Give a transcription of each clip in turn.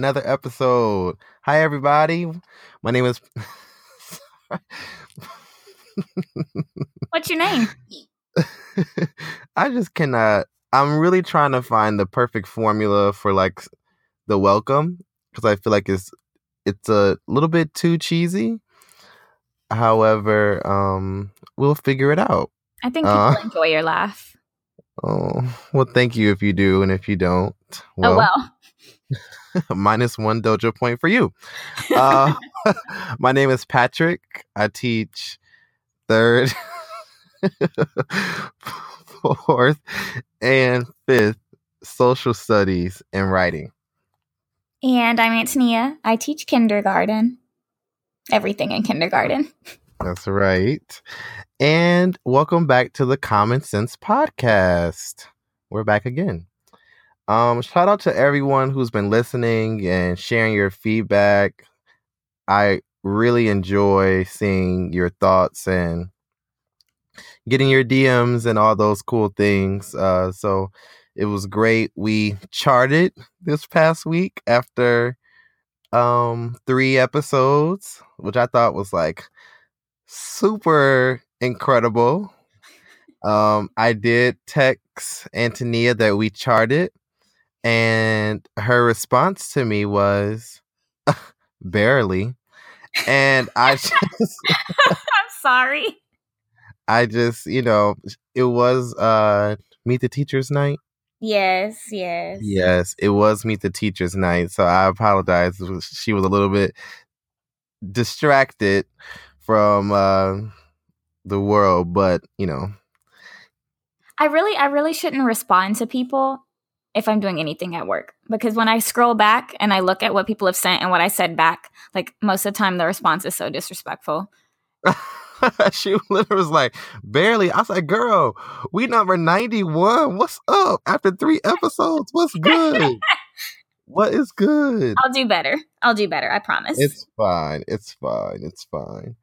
another episode. Hi, everybody. My name is. What's your name? I just cannot. I'm really trying to find the perfect formula for like the welcome because I feel like it's it's a little bit too cheesy. However, um, we'll figure it out. I think people Uh. enjoy your laugh. Oh, well, thank you if you do, and if you don't, oh well. minus one dojo point for you. Uh, my name is Patrick. I teach third, fourth, and fifth social studies and writing. And I'm Antonia. I teach kindergarten. Everything in kindergarten. That's right. And welcome back to the Common Sense Podcast. We're back again. Um, shout out to everyone who's been listening and sharing your feedback. I really enjoy seeing your thoughts and getting your DMs and all those cool things. Uh, so it was great. We charted this past week after um three episodes, which I thought was like super incredible. Um, I did text Antonia that we charted, and her response to me was barely. And I just, I'm sorry. I just, you know, it was uh Meet the Teachers Night. Yes, yes. Yes, it was Meet the Teachers Night. So I apologize. She was a little bit distracted from uh the world, but you know, I really I really shouldn't respond to people if I'm doing anything at work because when I scroll back and I look at what people have sent and what I said back, like most of the time the response is so disrespectful. she literally was like, barely. I was like, girl, we number 91. What's up? After three episodes, what's good? what is good? I'll do better. I'll do better. I promise. It's fine. It's fine. It's fine.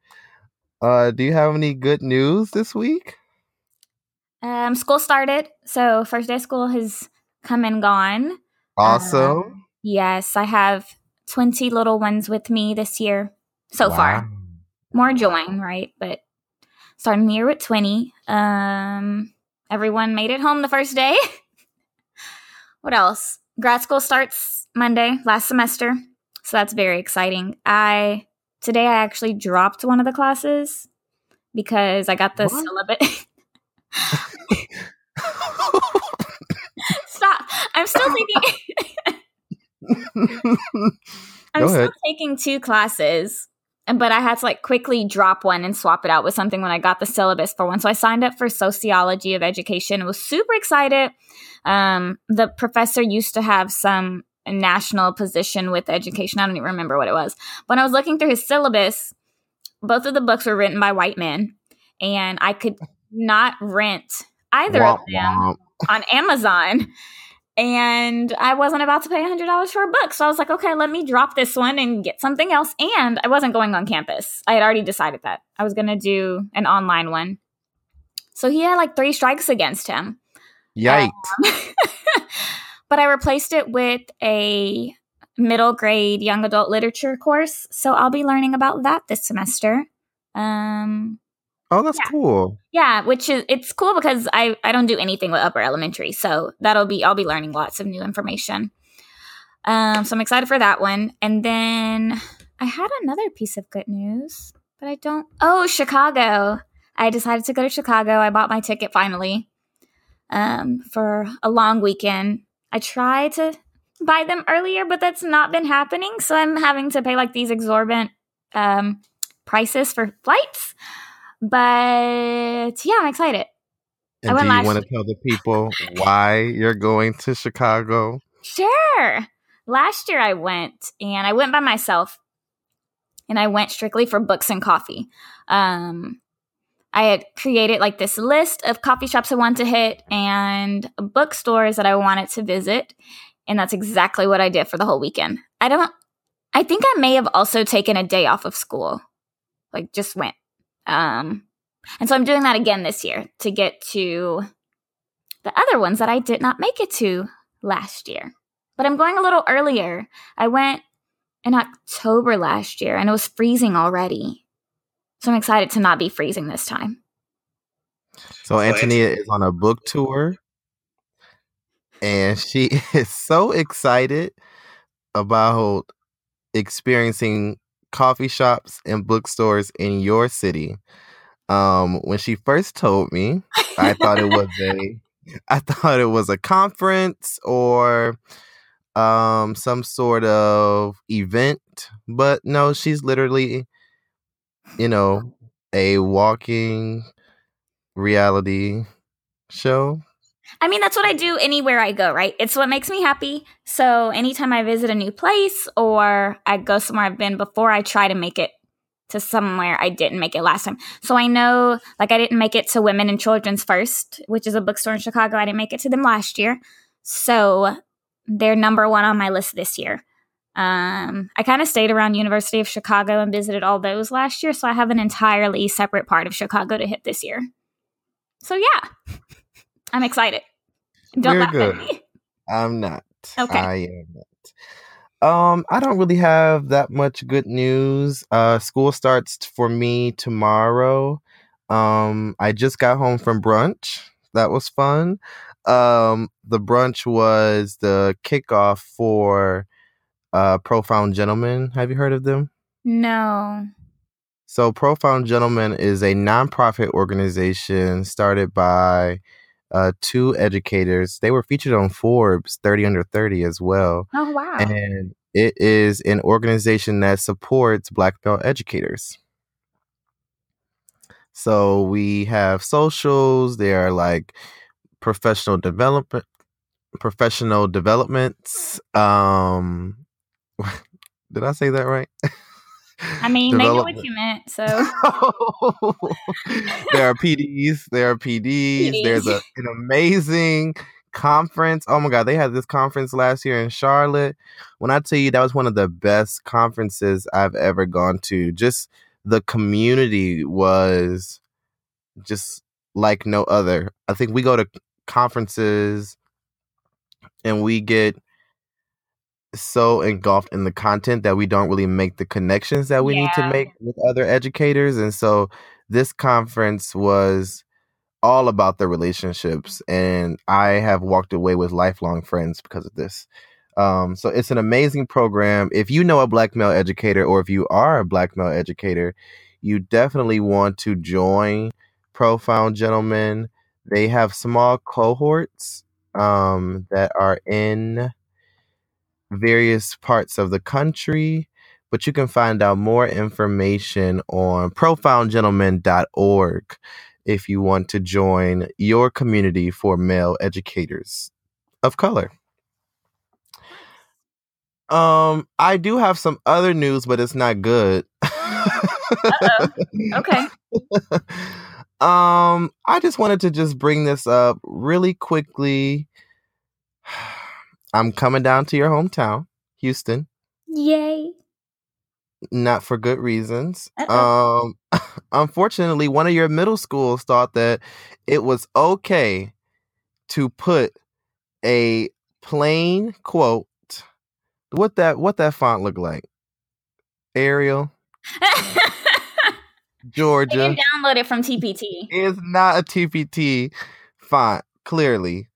Uh, do you have any good news this week? um school started, so first day of school has come and gone. Awesome. Yes, I have 20 little ones with me this year so far. More join, right? But starting the year with 20. Um, everyone made it home the first day. what else? Grad school starts Monday, last semester. So that's very exciting. I today I actually dropped one of the classes because I got the What? syllabus. Stop. I'm still taking I'm Go still ahead. taking two classes, but I had to like quickly drop one and swap it out with something when I got the syllabus for one. So I signed up for sociology of education. I was super excited. Um, the professor used to have some national position with education. I don't even remember what it was. When I was looking through his syllabus, both of the books were written by white men, and I could not rent either of them womp. On Amazon. And I wasn't about to pay $100 for a book. So I was like, okay, let me drop this one and get something else. And I wasn't going on campus. I had already decided that. I was going to do an online one. So he had like three strikes against him. Yikes. but I replaced it with a middle grade young adult literature course. So I'll be learning about that this semester. Um, oh, that's yeah. cool. yeah, which is it's cool because I I don't do anything with upper elementary, so that'll be I'll be learning lots of new information. Um, so I'm excited for that one, and then I had another piece of good news, but I don't. Oh, Chicago! I decided to go to Chicago. I bought my ticket finally, um, for a long weekend. I tried to buy them earlier, but that's not been happening, so I'm having to pay like these exorbitant um prices for flights. But yeah, I'm excited. And went do you want to tell the people why you're going to Chicago? Sure. Last year I went and I went by myself and I went strictly for books and coffee. Um, I had created like this list of coffee shops I wanted to hit and bookstores that I wanted to visit. And that's exactly what I did for the whole weekend. I don't, I think I may have also taken a day off of school, like just went. Um, and so I'm doing that again this year to get to the other ones that I did not make it to last year. But I'm going a little earlier. I went in October last year and it was freezing already. So I'm excited to not be freezing this time. So Antonia is on a book tour and she is so excited about experiencing coffee shops and bookstores in your city. Um, when she first told me, I thought it was a I thought it was a conference or um some sort of event, but no, she's literally you know, a walking reality show. I mean, that's what I do anywhere I go, right? It's what makes me happy. So anytime I visit a new place or I go somewhere I've been before, I try to make it to somewhere I didn't make it last time. So I know, like, I didn't make it to Women and Children's First, which is a bookstore in Chicago. I didn't make it to them last year. So they're number one on my list this year. Um, I kind of stayed around University of Chicago and visited all those last year, so I have an entirely separate part of Chicago to hit this year. So yeah, I'm excited. Don't Very laugh good. at me. I'm not. Okay. I am not. Um, I don't really have that much good news. Uh, school starts for me tomorrow. Um, I just got home from brunch. That was fun. Um, the brunch was the kickoff for uh Profound Gentlemen. Have you heard of them? No. So Profound Gentlemen is a nonprofit organization started by uh, two educators. They were featured on Forbes 30 under 30 as well. Oh, wow. And it is an organization that supports black belt educators. So we have socials, there are like professional development professional developments. Um did I say that right? I mean, they know what you meant. So there are PDs. There are PDs. PDs. There's a, an amazing conference. Oh my god, they had this conference last year in Charlotte. When I tell you that was one of the best conferences I've ever gone to. Just the community was just like no other. I think we go to conferences and we get so engulfed in the content that we don't really make the connections that we yeah. need to make with other educators. And so this conference was all about the relationships. And I have walked away with lifelong friends because of this. Um, so it's an amazing program. If you know a black male educator or if you are a black male educator, you definitely want to join Profound Gentlemen. They have small cohorts um, that are in various parts of the country, but you can find out more information on profoundgentlemen.org if you want to join your community for male educators of color. Um, I do have some other news, but it's not good. okay. um, I just wanted to just bring this up really quickly. I'm coming down to your hometown, Houston. Yay. Not for good reasons. Uh-oh. Um unfortunately, one of your middle schools thought that it was okay to put a plain quote what that what that font look like? Arial. Georgia. You can download it from TPT. It's not a TPT font, clearly.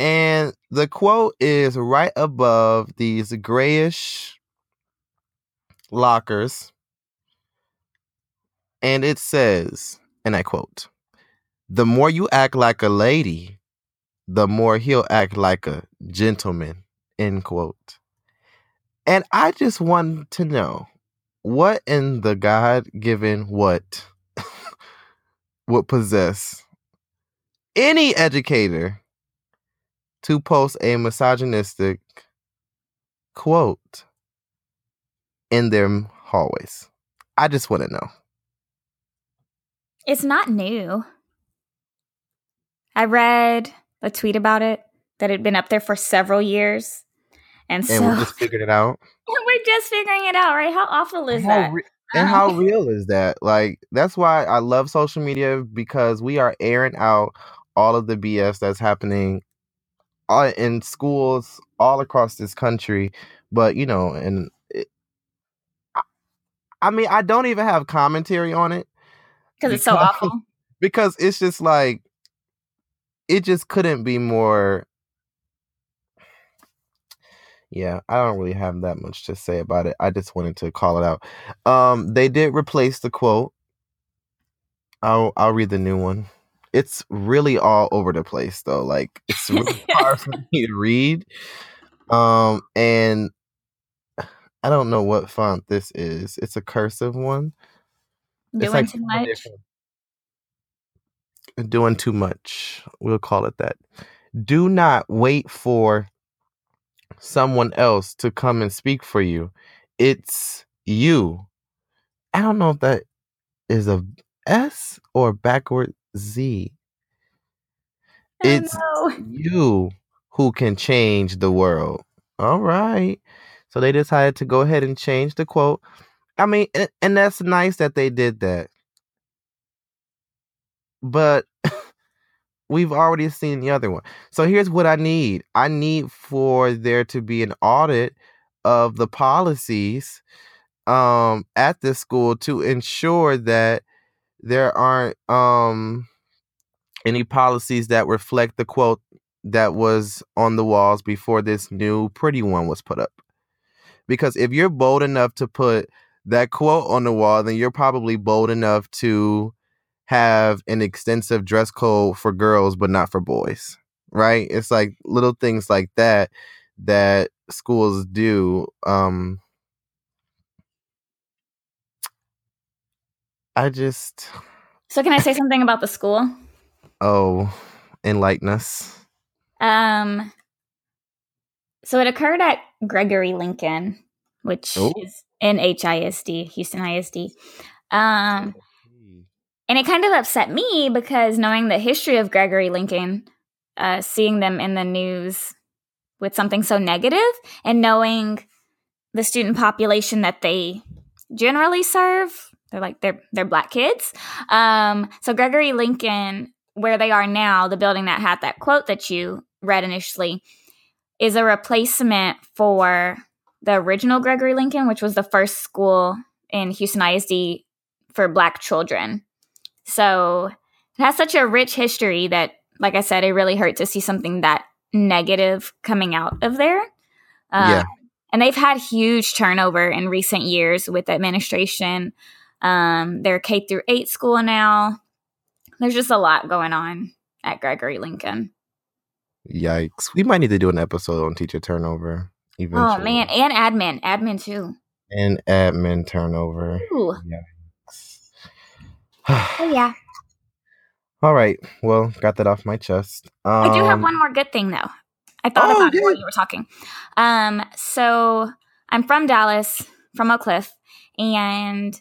And the quote is right above these grayish lockers. And it says, and I quote, the more you act like a lady, the more he'll act like a gentleman, end quote. And I just want to know what in the God given what would possess any educator to post a misogynistic quote in their hallways. I just want to know. It's not new. I read a tweet about it that had been up there for several years. And, and so we just figured it out. we're just figuring it out, right? How awful is how that? Re- and how real is that? Like, that's why I love social media because we are airing out all of the BS that's happening uh, in schools all across this country, but you know, and it, I, I mean, I don't even have commentary on it because it's so awful. Because it's just like it just couldn't be more yeah, I don't really have that much to say about it. I just wanted to call it out. Um, they did replace the quote. I'll I'll read the new one. It's really all over the place though. Like it's really hard for me to read. Um, and I don't know what font this is. It's a cursive one. Doing like too much. Doing too much. We'll call it that. Do not wait for someone else to come and speak for you. It's you. I don't know if that is a S or backward Z. It's know. you who can change the world. All right. So they decided to go ahead and change the quote. I mean, and, and that's nice that they did that. But we've already seen the other one. So here's what I need. I need for there to be an audit of the policies um at this school to ensure that there aren't um any policies that reflect the quote that was on the walls before this new pretty one was put up. Because if you're bold enough to put that quote on the wall, then you're probably bold enough to have an extensive dress code for girls but not for boys right it's like little things like that that schools do um i just so can i say something about the school? Oh enlighten us. Um so it occurred at gregory lincoln which oh. is in hisd houston isd um and it kind of upset me because knowing the history of Gregory Lincoln, uh, seeing them in the news with something so negative, and knowing the student population that they generally serve, they're like they're they're black kids. Um, so Gregory Lincoln, where they are now, the building that had that quote that you read initially, is a replacement for the original Gregory Lincoln, which was the first school in Houston ISD for black children. So it has such a rich history that, like I said, it really hurt to see something that negative coming out of there. Uh, yeah. And they've had huge turnover in recent years with administration. Um, they're K through eight school now. There's just a lot going on at Gregory Lincoln. Yikes. We might need to do an episode on teacher turnover. Eventually. Oh, man. And admin. Admin, too. And admin turnover. Ooh. Yeah oh yeah. All right. Well, got that off my chest. Um, I do have um, one more good thing though. I thought oh, about yeah. it while you were talking. Um, so I'm from Dallas, from Oak Cliff, and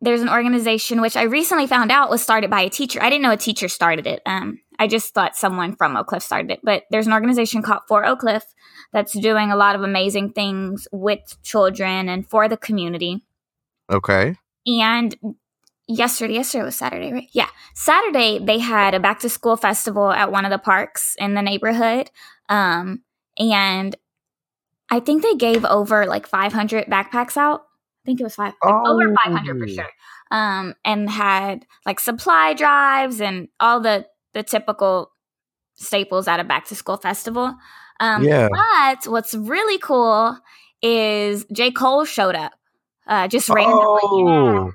there's an organization which I recently found out was started by a teacher. I didn't know a teacher started it. Um, I just thought someone from Oak Cliff started it. But there's an organization called For Oak Cliff that's doing a lot of amazing things with children and for the community. Okay. And yesterday yesterday was saturday right yeah saturday they had a back to school festival at one of the parks in the neighborhood um and i think they gave over like 500 backpacks out think it was five like oh. over 500 for sure um and had like supply drives and all the the typical staples at a back to school festival um yeah. but what's really cool is j cole showed up uh just randomly oh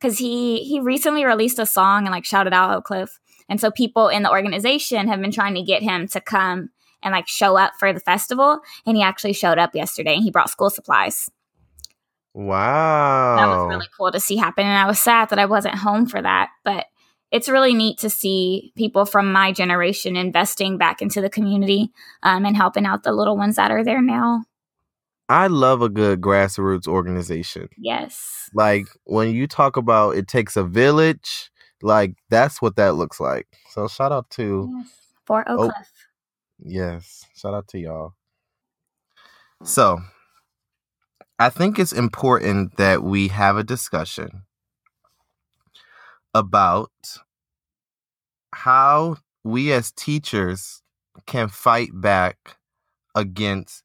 because he he recently released a song and like shouted out Oak Cliff, and so people in the organization have been trying to get him to come and like show up for the festival, and he actually showed up yesterday. and He brought school supplies. Wow, that was really cool to see happen, and I was sad that I wasn't home for that, but. It's really neat to see people from my generation investing back into the community um, and helping out the little ones that are there now. I love a good grassroots organization. Yes. Like when you talk about it takes a village, like that's what that looks like. So shout out to yes. For Oak Cliff. Oh, yes. Shout out to y'all. So I think it's important that we have a discussion about how we as teachers can fight back against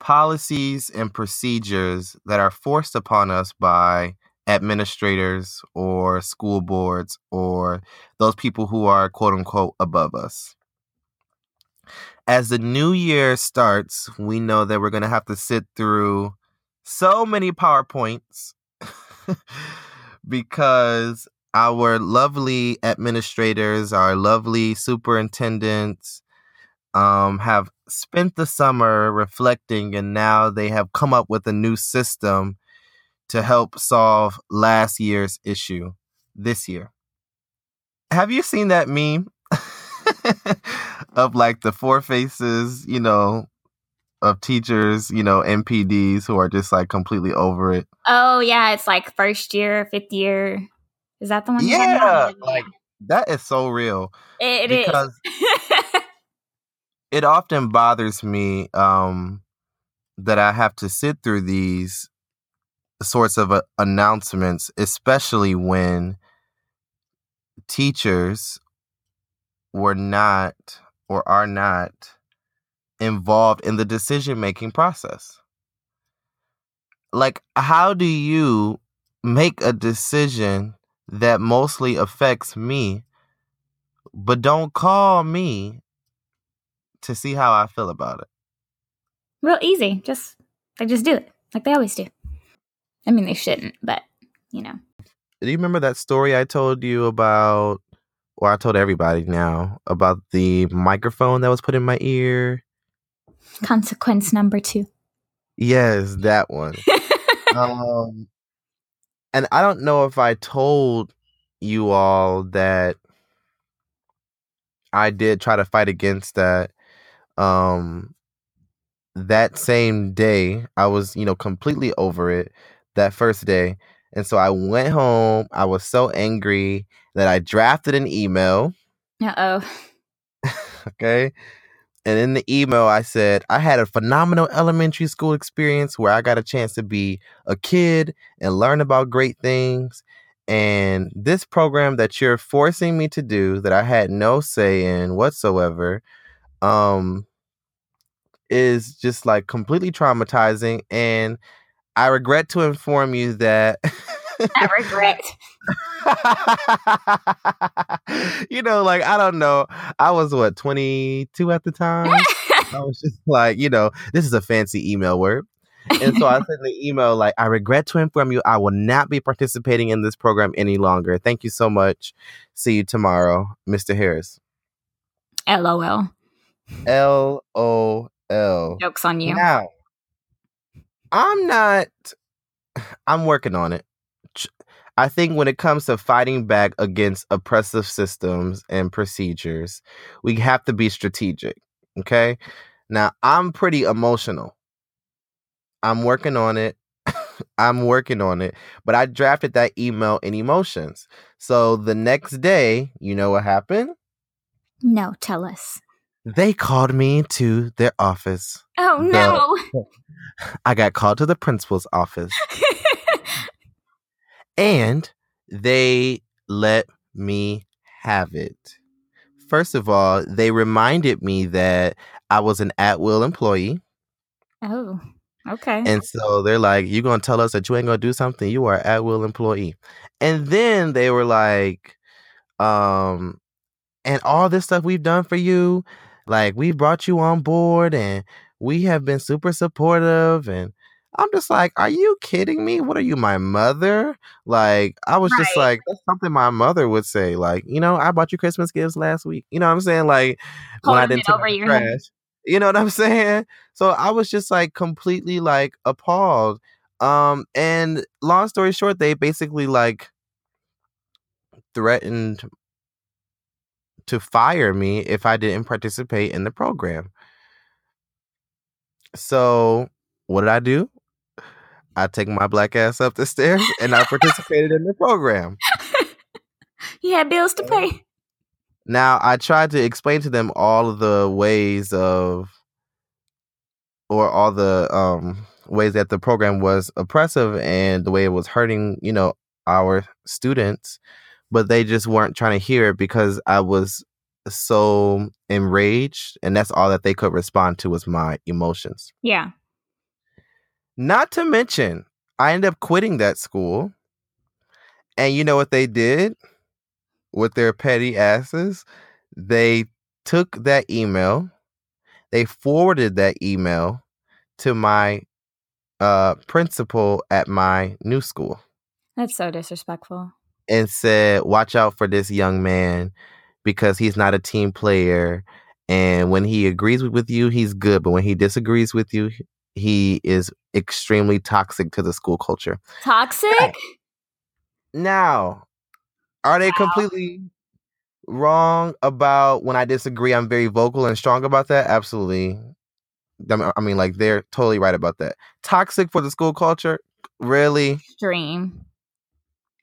policies and procedures that are forced upon us by administrators or school boards or those people who are quote unquote above us. As the new year starts, we know that we're going to have to sit through so many PowerPoints because our lovely administrators, our lovely superintendents, um, have spent the summer reflecting and now they have come up with a new system to help solve last year's issue this year. Have you seen that meme of like the four faces, you know, of teachers, you know, MPDs who are just like completely over it? Oh, yeah. It's like first year, fifth year. Is that the one? Yeah. Like that is so real. It, it because is. it often bothers me um, that I have to sit through these sorts of uh, announcements, especially when teachers were not or are not involved in the decision making process. Like, how do you make a decision that mostly affects me, but don't call me to see how I feel about it? Real easy. Just they just do it like they always do. I mean, they shouldn't, but you know. Do you remember that story I told you about, or I told everybody now about the microphone that was put in my ear? Consequence number two. Yes, that one. um, and I don't know if I told you all that I did try to fight against that. Um, that same day, I was, you know, completely over it that first day. And so I went home. I was so angry that I drafted an email. Uh oh. okay. And in the email, I said, I had a phenomenal elementary school experience where I got a chance to be a kid and learn about great things. And this program that you're forcing me to do that I had no say in whatsoever um, is just like completely traumatizing. And I regret to inform you that. I regret. you know, like I don't know. I was what 22 at the time. I was just like, you know, this is a fancy email word. And so I sent the email like, I regret to inform you I will not be participating in this program any longer. Thank you so much. See you tomorrow, Mr. Harris. LOL. L O L. Jokes on you. Now, I'm not. I'm working on it. I think when it comes to fighting back against oppressive systems and procedures, we have to be strategic. Okay. Now, I'm pretty emotional. I'm working on it. I'm working on it. But I drafted that email in emotions. So the next day, you know what happened? No, tell us. They called me to their office. Oh, The- no. I got called to the principal's office and they let me have it. First of all, they reminded me that I was an at will employee. oh, okay. And so they're like, You're going to tell us that you ain't going to do something? You are at will employee. And then they were like, um, and all this stuff we've done for you, like we brought you on board and we have been super supportive. And I'm just like, Are you kidding me? What are you, my mother? Like, I was just like, That's something my mother would say. Like, you know, I bought you Christmas gifts last week. You know what I'm saying? Like, when I didn't it take out over your head. You know what I'm saying? So I was just like completely like appalled. Um, and long story short, they basically like threatened to fire me if I didn't participate in the program. So what did I do? I take my black ass up the stairs and I participated in the program. You had bills to pay. Now I tried to explain to them all of the ways of or all the um ways that the program was oppressive and the way it was hurting, you know, our students, but they just weren't trying to hear it because I was so enraged, and that's all that they could respond to was my emotions. Yeah. Not to mention, I ended up quitting that school. And you know what they did with their petty asses? They took that email, they forwarded that email to my uh, principal at my new school That's so disrespectful. and said, Watch out for this young man because he's not a team player. And when he agrees with you, he's good. But when he disagrees with you, he is extremely toxic to the school culture. Toxic? Now, are they completely wrong about when I disagree? I'm very vocal and strong about that. Absolutely. I mean- I mean, like they're totally right about that. Toxic for the school culture, really. Extreme.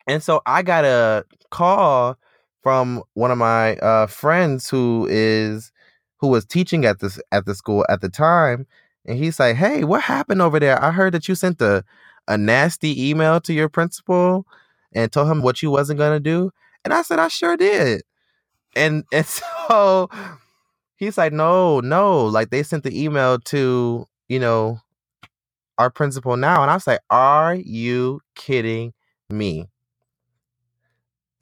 And so I got a call from one of my uh, friends who is who was teaching at this at the school at the time, and he's like, "Hey, what happened over there? I heard that you sent a a nasty email to your principal and told him what you wasn't gonna do." And I said, "I sure did." And and so he's like, "No, no, like they sent the email to you know our principal now," and I was like, "Are you kidding me?"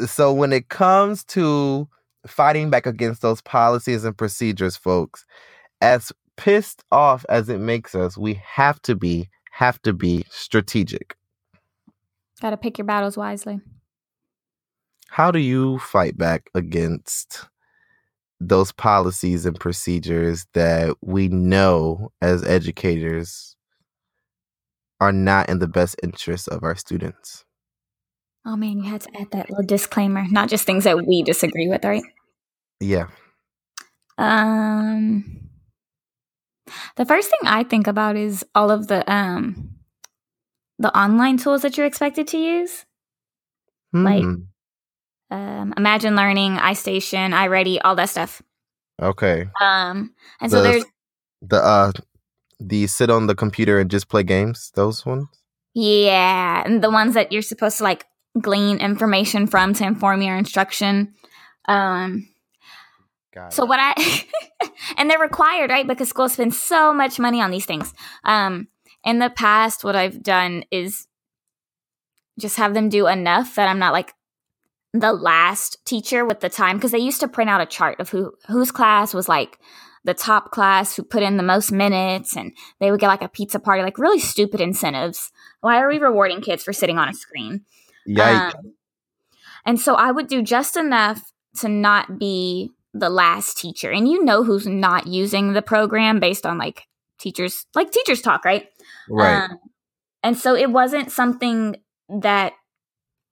so when it comes to fighting back against those policies and procedures folks as pissed off as it makes us we have to be have to be strategic Gotta pick your battles wisely. how do you fight back against those policies and procedures that we know as educators are not in the best interest of our students Oh man, you had to add that little disclaimer. Not just things that we disagree with, right? yeah Um the first thing I think about is all of the um the online tools that you're expected to use. Like- Hmm. Um Imagine Learning, iStation, iReady, all that stuff. okay Um and so there's the uh the sit on the computer and just play games those ones Yeah, and the ones that you're supposed to like glean information from to inform your instruction. Um, Got so what I and they're required, right? Because schools spend so much money on these things. Um, in the past, what I've done is just have them do enough that I'm not like the last teacher with the time because they used to print out a chart of who whose class was like the top class who put in the most minutes and they would get like a pizza party like really stupid incentives why are we rewarding kids for sitting on a screen Yikes. um, and so I would do just enough to not be the last teacher. And you know who's not using the program based on like teachers, like teachers talk, right? right Um, and so it wasn't something that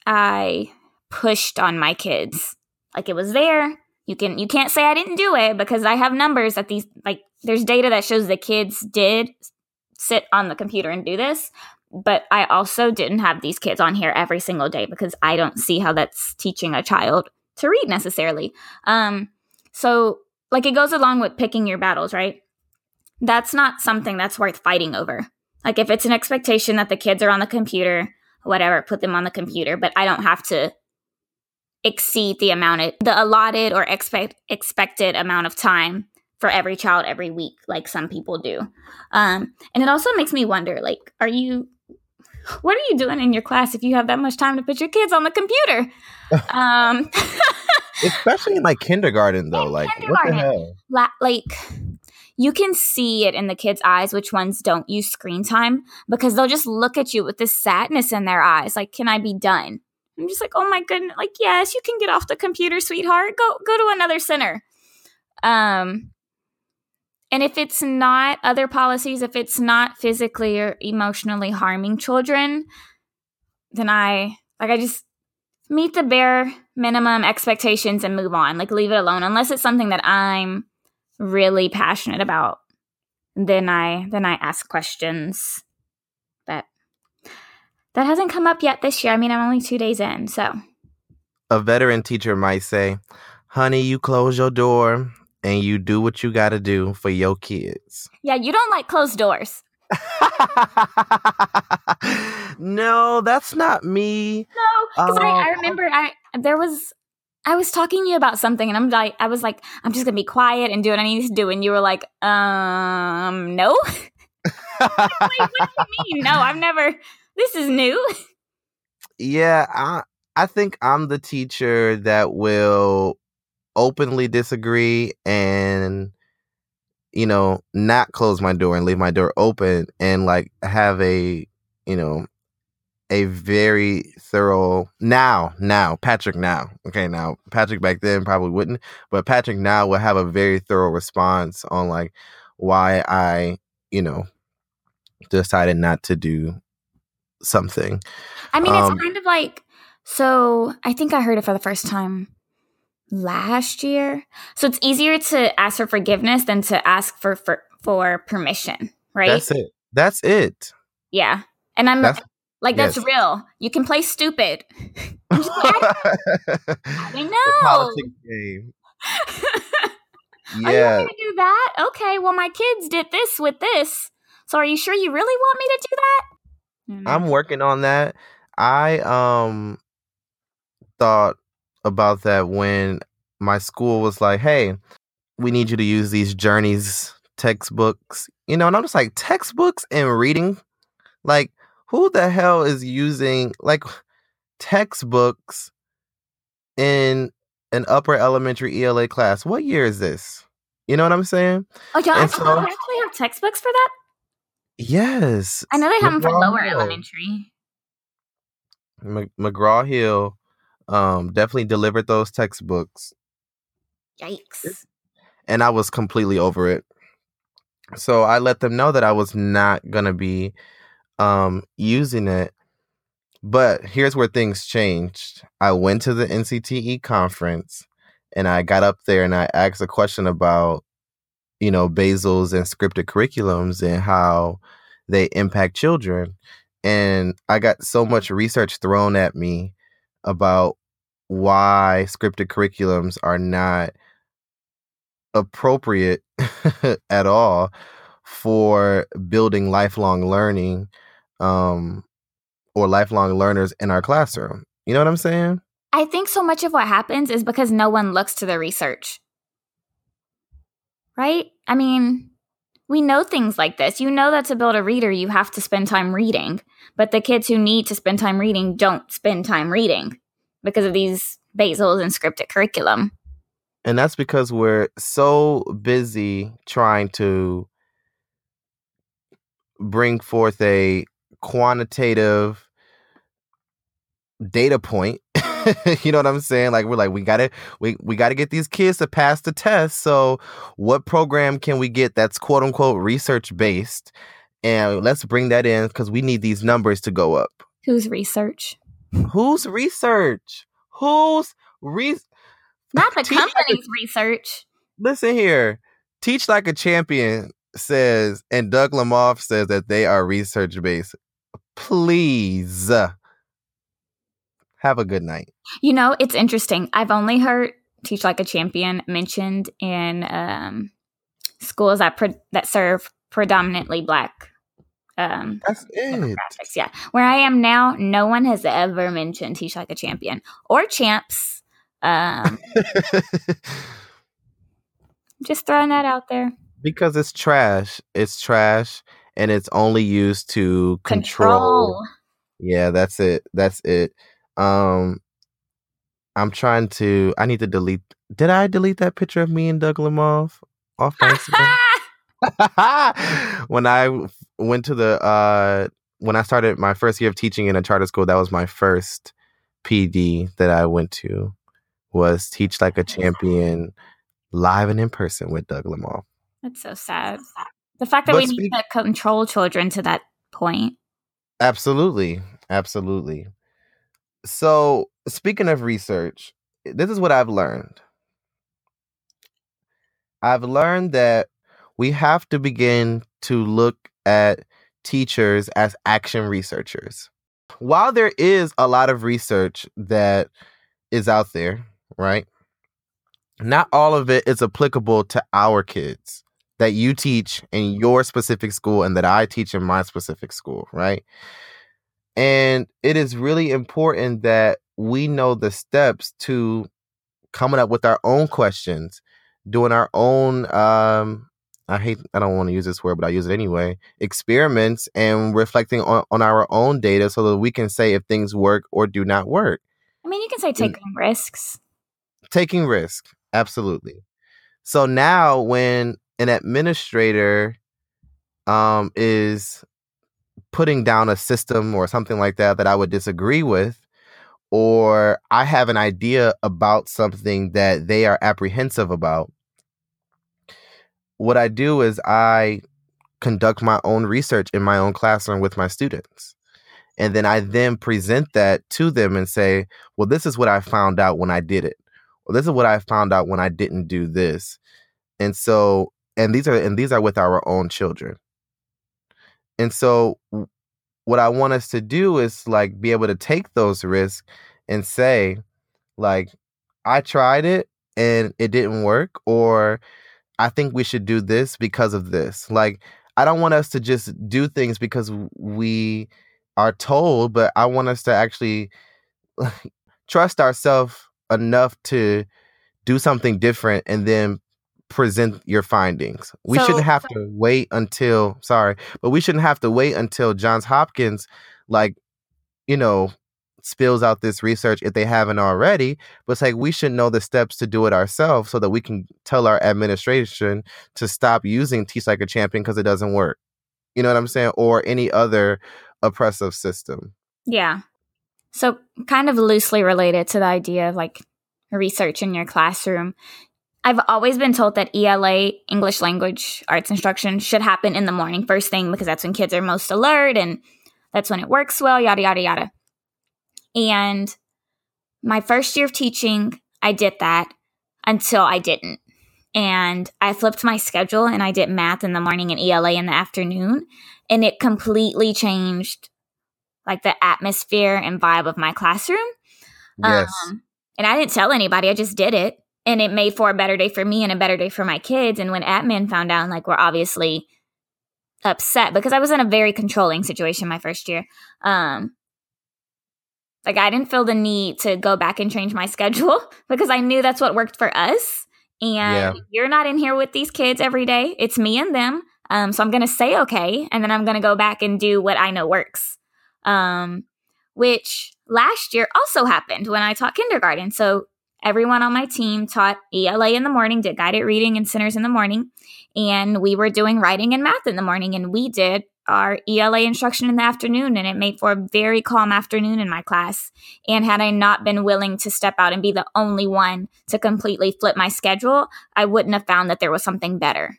I pushed on my kids. Like it was there. You can you can't say I didn't do it because I have numbers that these like there's data that shows the kids did sit on the computer and do this. But I also didn't have these kids on here every single day because I don't see how that's teaching a child to read necessarily. Um so like it goes along with picking your battles, right? That's not something that's worth fighting over. Like if it's an expectation that the kids are on the computer, whatever, put them on the computer, but I don't have to exceed the amount of the allotted or expect expected amount of time for every child every week like some people do. Um and it also makes me wonder like are you what are you doing in your class if you have that much time to put your kids on the computer? um especially in like kindergarten though In like what the kindergarten. hell la- like you can see it in the kids' eyes which ones don't use screen time because they'll just look at you with this sadness in their eyes like can i be done i'm just like oh my goodness like yes you can get off the computer sweetheart go go to another center um and if it's not other policies if it's not physically or emotionally harming children then i like i just meet the bare minimum expectations and move on. Like leave it alone. Unless it's something that i'm really passionate about then i then i ask questions. But that hasn't come up yet this year. I mean i'm only two days in so. A veteran teacher might say honey you close your door and you do what you got to do for your kids yeah you don't like closed doors no that's not me no because I, I Oh. remember i there was I was talking to you about something and I'm like I was like, I'm just gonna be quiet and do what I need to do. And you were like, um, no. like, what do you mean? No, I've never this is new. Yeah, I I think I'm the teacher that will openly disagree and you know, not close my door and leave my door open and like have a, you know, a very thorough now, now, Patrick now. Okay, now Patrick back then probably wouldn't, but Patrick now will have a very thorough response on like why I, you know, decided not to do something. I mean, um, it's kind of like so I think I heard it for the first time last year. So it's easier to ask for forgiveness than to ask for for, for permission, right? That's it. That's it. Yeah. And I'm that's, like that's yes. real. You can play stupid. I know. politics game. yeah. Are you gonna do that? Okay. Well, my kids did this with this. So are you sure you really want me to do that? I'm working on that. I um thought about that when my school was like, "Hey, we need you to use these journeys textbooks." You know, and I'm just like, "Textbooks and reading? Like who the hell is using like textbooks in an upper elementary ELA class? What year is this? You know what I'm saying? Oh, yeah, so, they actually have textbooks for that? Yes. I know they have them for lower Hill. elementary. McGraw Hill um, definitely delivered those textbooks. Yikes. And I was completely over it. So I let them know that I was not going to be um, using it. But here's where things changed. I went to the NCTE conference and I got up there and I asked a question about, you know, basals and scripted curriculums and how they impact children. And I got so much research thrown at me about why scripted curriculums are not appropriate at all for building lifelong learning um, or lifelong learners in our classroom. You know what I'm saying? I think so much of what happens is because no one looks to the research. Right? I mean, we know things like this. You know that to build a reader, you have to spend time reading. But the kids who need to spend time reading don't spend time reading because of these basals and scripted curriculum. And that's because we're so busy trying to bring forth a quantitative data point. you know what I'm saying? Like we're like we got to we we got to get these kids to pass the test. So what program can we get that's quote unquote research based? And let's bring that in cuz we need these numbers to go up. Who's research? Who's research? Who's re Not the company's research. Listen here. Teach like a champion says and Doug Lemov says that they are research based please have a good night. You know, it's interesting. I've only heard Teach Like a Champion mentioned in um, schools that pre- that serve predominantly black. Um, That's it. Yeah, where I am now, no one has ever mentioned Teach Like a Champion or Champs. Um, just throwing that out there because it's trash. It's trash, and it's only used to control. control. Yeah, that's it. That's it. Um I'm trying to I need to delete did I delete that picture of me and Doug Lemov off my Instagram? when I went to the uh when I started my first year of teaching in a charter school, that was my first PD that I went to was Teach Like a Champion live and in person with Doug Lemov. That's so sad. The fact that but we speak- need to control children to that point. Absolutely. Absolutely. So, speaking of research, this is what I've learned. I've learned that we have to begin to look at teachers as action researchers. While there is a lot of research that is out there, right? Not all of it is applicable to our kids that you teach in your specific school and that I teach in my specific school, right? And it is really important that we know the steps to coming up with our own questions, doing our own um I hate I don't want to use this word, but I use it anyway. Experiments and reflecting on, on our own data so that we can say if things work or do not work. I mean, you can say taking and risks. Taking risk, absolutely. So now when an administrator um is putting down a system or something like that that I would disagree with, or I have an idea about something that they are apprehensive about, what I do is I conduct my own research in my own classroom with my students. And then I then present that to them and say, well, this is what I found out when I did it. Well, this is what I found out when I didn't do this. And so, and these are and these are with our own children. And so what I want us to do is like be able to take those risks and say, like, I tried it and it didn't work, or I think we should do this because of this. Like, I don't want us to just do things because we are told, but I want us to actually trust ourselves enough to do something different and then present your findings. We so, shouldn't have to wait until sorry, but we shouldn't have to wait until Johns Hopkins like you know spills out this research if they haven't already. But it's like we should know the steps to do it ourselves so that we can tell our administration to stop using Teach Like a Champion because it doesn't work. You know what I'm saying? Or any other oppressive system. Yeah. So, kind of loosely related to the idea of like research in your classroom, I've always been told that ELA, English language arts instruction, should happen in the morning first thing because that's when kids are most alert and that's when it works well, yada, yada, yada. And my first year of teaching, I did that until I didn't. And I flipped my schedule and I did math in the morning and ELA in the afternoon. And it completely changed like the atmosphere and vibe of my classroom. Yes. Um, and I didn't tell anybody, I just did it. And it made for a better day for me and a better day for my kids. And when admin found out, like, we're obviously upset because I was in a very controlling situation my first year. Um, like I didn't feel the need to go back and change my schedule because I knew that's what worked for us. And yeah. you're not in here with these kids every day. It's me and them. Um, so I'm going to say okay, and then I'm going to go back and do what I know works. Um, which last year also happened when I taught kindergarten. So everyone on my team taught ELA in the morning, did guided reading and centers in the morning, and we were doing writing and math in the morning, and we did our ELA instruction in the afternoon, and it made for a very calm afternoon in my class. And had I not been willing to step out and be the only one to completely flip my schedule, I wouldn't have found that there was something better.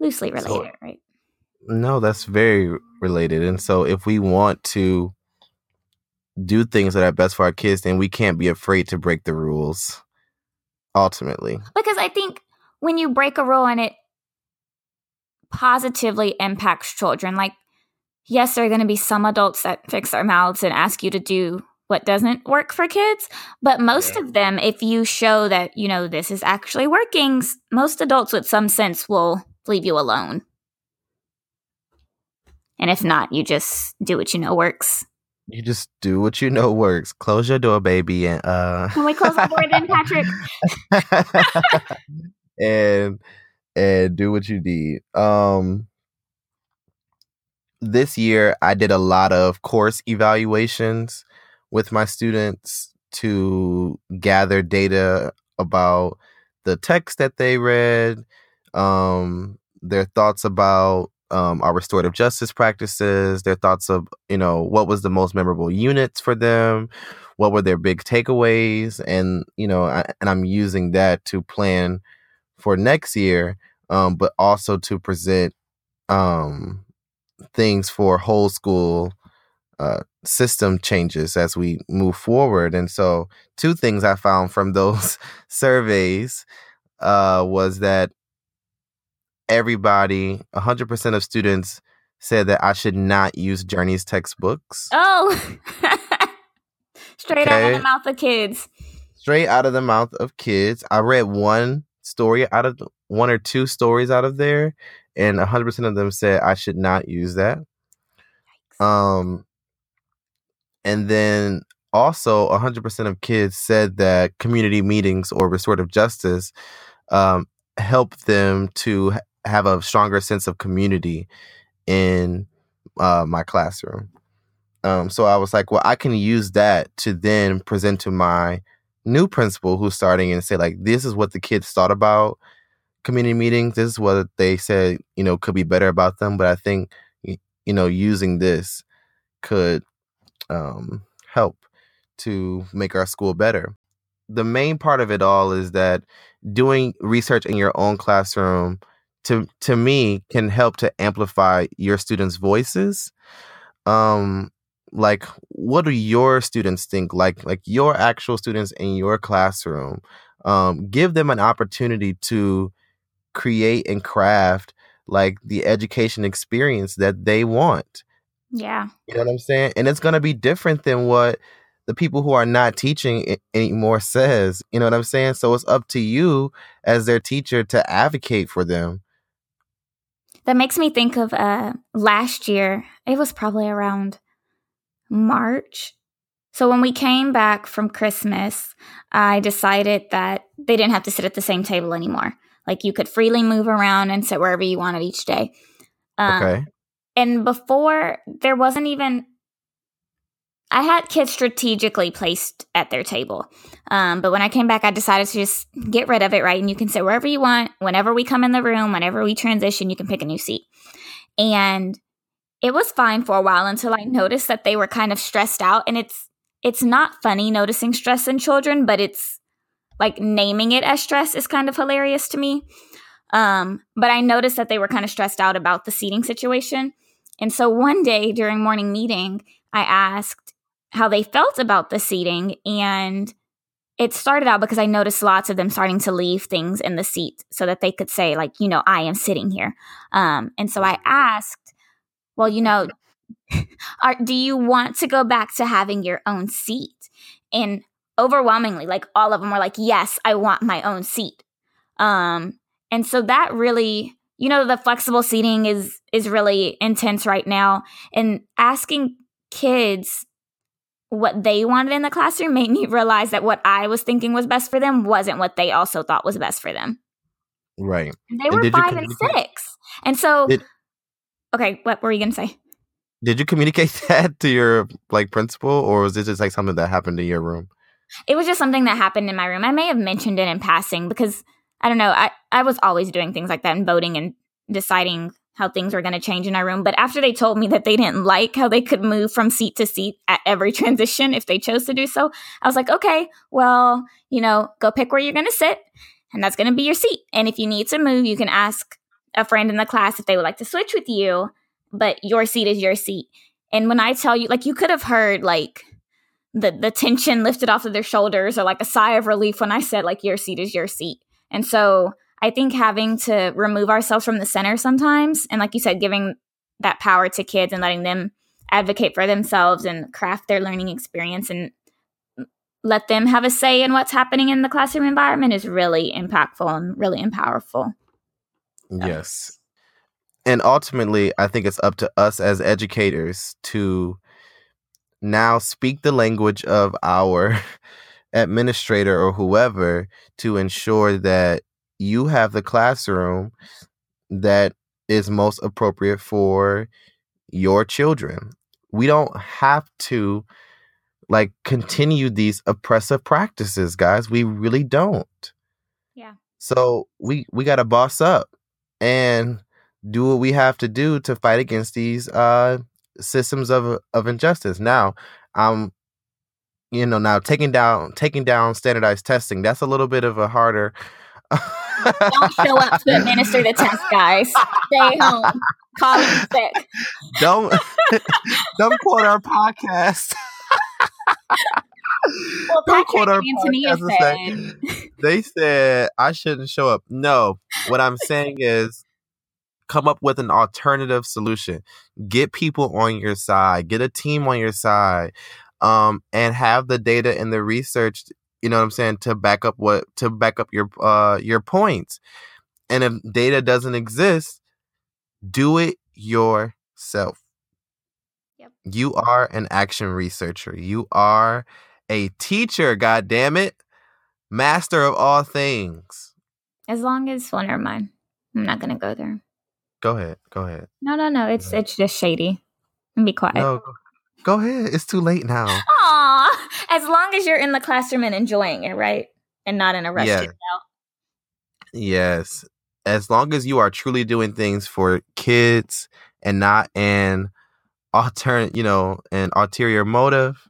Loosely related, so, right? No, that's very related. And so if we want to do things that are best for our kids, then we can't be afraid to break the rules ultimately. Because I think when you break a rule and it positively impacts children. Like, yes, there are going to be some adults that fix their mouths and ask you to do what doesn't work for kids, but most yeah. of them, if you show that, you know, this is actually working, most adults with some sense will leave you alone. And if not, you just do what you know works. You just do what you know works. Close your door, baby, and uh Can we close the door then, Patrick? and and do what you need. Um this year I did a lot of course evaluations with my students to gather data about the text that they read, um, their thoughts about um, our restorative justice practices, their thoughts of, you know, what was the most memorable units for them, what were their big takeaways, and, you know, I, and I'm using that to plan for next year, um, but also to present um, things for whole school uh, system changes as we move forward. And so, two things I found from those surveys uh, was that everybody, 100% of students said that I should not use Journeys textbooks. Oh, straight okay. out of the mouth of kids. Straight out of the mouth of kids. I read one story out of one or two stories out of there, and 100% of them said I should not use that. Um, and then also 100% of kids said that community meetings or restorative justice um, help them to have a stronger sense of community in uh, my classroom. Um, so I was like, well, I can use that to then present to my new principal who's starting and say, like, this is what the kids thought about community meetings. This is what they said, you know, could be better about them. But I think, you know, using this could um, help to make our school better. The main part of it all is that doing research in your own classroom to to me can help to amplify your students' voices. Um like what do your students think? Like like your actual students in your classroom um give them an opportunity to create and craft like the education experience that they want. Yeah. You know what i'm saying? And it's going to be different than what the people who are not teaching anymore says. You know what i'm saying? So it's up to you as their teacher to advocate for them. That makes me think of uh last year it was probably around march so when we came back from christmas i decided that they didn't have to sit at the same table anymore like you could freely move around and sit wherever you wanted each day um, okay and before there wasn't even I had kids strategically placed at their table. Um, but when I came back, I decided to just get rid of it, right? And you can sit wherever you want. Whenever we come in the room, whenever we transition, you can pick a new seat. And it was fine for a while until I noticed that they were kind of stressed out. And it's it's not funny noticing stress in children, but it's like naming it as stress is kind of hilarious to me. Um, but I noticed that they were kind of stressed out about the seating situation. And so one day during morning meeting, I asked how they felt about the seating and it started out because I noticed lots of them starting to leave things in the seat so that they could say, like, you know, I am sitting here. Um, and so I asked, well, you know, are, do you want to go back to having your own seat? And overwhelmingly, like all of them were like, yes, I want my own seat. Um, and so that really, you know, the flexible seating is is really intense right now. And asking kids what they wanted in the classroom made me realize that what I was thinking was best for them wasn't what they also thought was best for them. Right. And they were and five and six. And so, did, okay, what were you to say? Did you communicate that to your like principal or was this just like something that happened in your room? It was just something that happened in my room. I may have mentioned it in passing because I don't know. I, I was always doing things like that and voting and deciding how things were going to change in our room. But after they told me that they didn't like how they could move from seat to seat at every transition if they chose to do so, I was like, okay, well, you know, go pick where you're going to sit, and that's going to be your seat. And if you need to move, you can ask a friend in the class if they would like to switch with you, but your seat is your seat. And when I tell you, like, you could have heard, like, the, the tension lifted off of their shoulders or like a sigh of relief when I said, like, your seat is your seat. And so I think having to remove ourselves from the center sometimes, and like you said, giving that power to kids and letting them advocate for themselves and craft their learning experience and let them have a say in what's happening in the classroom environment is really impactful and really powerful. Yes. And ultimately, I think it's up to us as educators to now speak the language of our administrator or whoever to ensure that you have the classroom that is most appropriate for your children. We don't have to like continue these oppressive practices, guys. We really don't. Yeah. So we we got to boss up and do what we have to do to fight against these uh systems of of injustice. Now, um you know, now taking down taking down standardized testing, that's a little bit of a harder don't show up to administer the test, guys. Stay home. Call in sick. Don't don't quote our podcast. well, don't quote our said. They said I shouldn't show up. No, what I'm saying is come up with an alternative solution. Get people on your side. Get a team on your side. Um, and have the data and the research you know what I'm saying, to back up what to back up your uh your points. And if data doesn't exist, do it yourself. Yep. You are an action researcher. You are a teacher, god damn it. Master of all things. As long as well, never mind. I'm not gonna go there. Go ahead. Go ahead. No, no, no. It's it's just shady. And be quiet. No, go, go ahead. It's too late now. Aw. As long as you're in the classroom and enjoying it, right? And not in a rush Yeah. to get out. Yes. As long as you are truly doing things for kids and not an alternate, you know, an ulterior motive,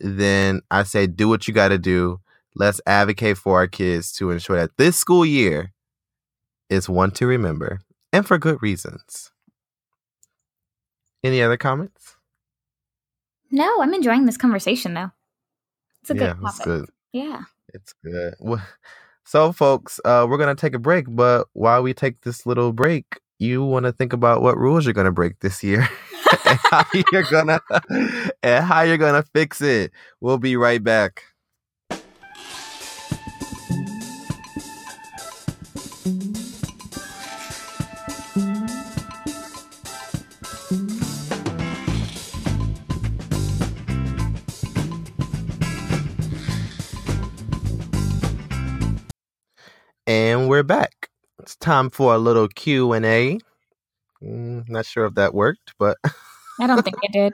then I say do what you got to do. Let's advocate for our kids to ensure that this school year is one to remember and for good reasons. Any other comments? No, I'm enjoying this conversation though. It's a yeah, good it's good. Yeah. It's good. Well, So, folks, uh, we're gonna take a break, but while we take this little break, you want to think about what rules you're gonna break this year how you're gonna and how you're gonna fix it. We'll be right back. And we're back. It's time for a little Q and A. Mm, not sure if that worked, but I don't think it did.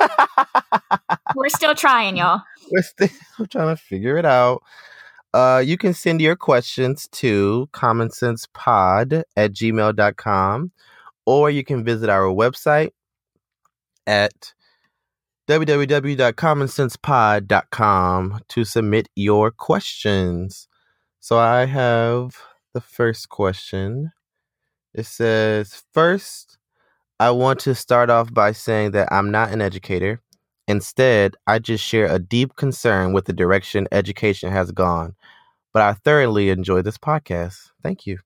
We're still trying, y'all. we're still trying to figure it out. Uh, you can send your questions to commonsensepod at gmail.com or you can visit our website at www.commonsensepod.com to submit your questions. So I have the first question. It says, First, I want to start off by saying that I'm not an educator. Instead, I just share a deep concern with the direction education has gone. But I thoroughly enjoy this podcast. Thank you.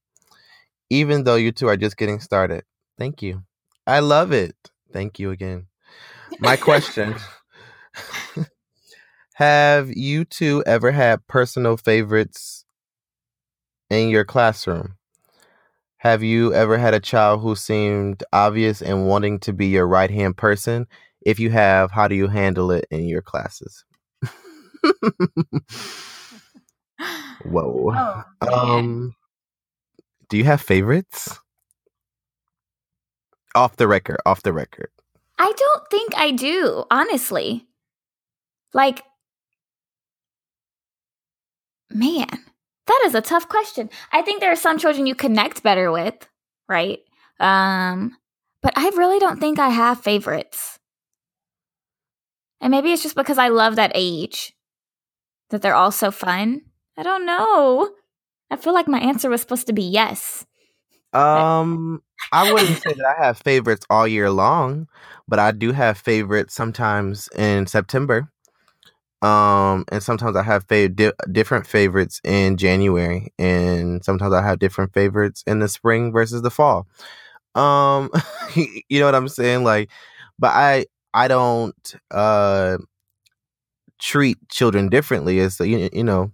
Even though you two are just getting started. Thank you. I love it. Thank you again. My question Have you two ever had personal favorites in your classroom? Have you ever had a child who seemed obvious and wanting to be your right hand person? If you have, how do you handle it in your classes? Whoa. Oh. Um, do you have favorites? Off the record, off the record. I don't think I do, honestly. Like, man, that is a tough question. I think there are some children you connect better with, right? Um, but I really don't think I have favorites. And maybe it's just because I love that age that they're all so fun. I don't know. I feel like my answer was supposed to be yes. Um, I wouldn't say that I have favorites all year long, but I do have favorites sometimes in September. Um, and sometimes I have fav- di- different favorites in January, and sometimes I have different favorites in the spring versus the fall. Um, you know what I'm saying? Like, but I I don't uh treat children differently. As you you know,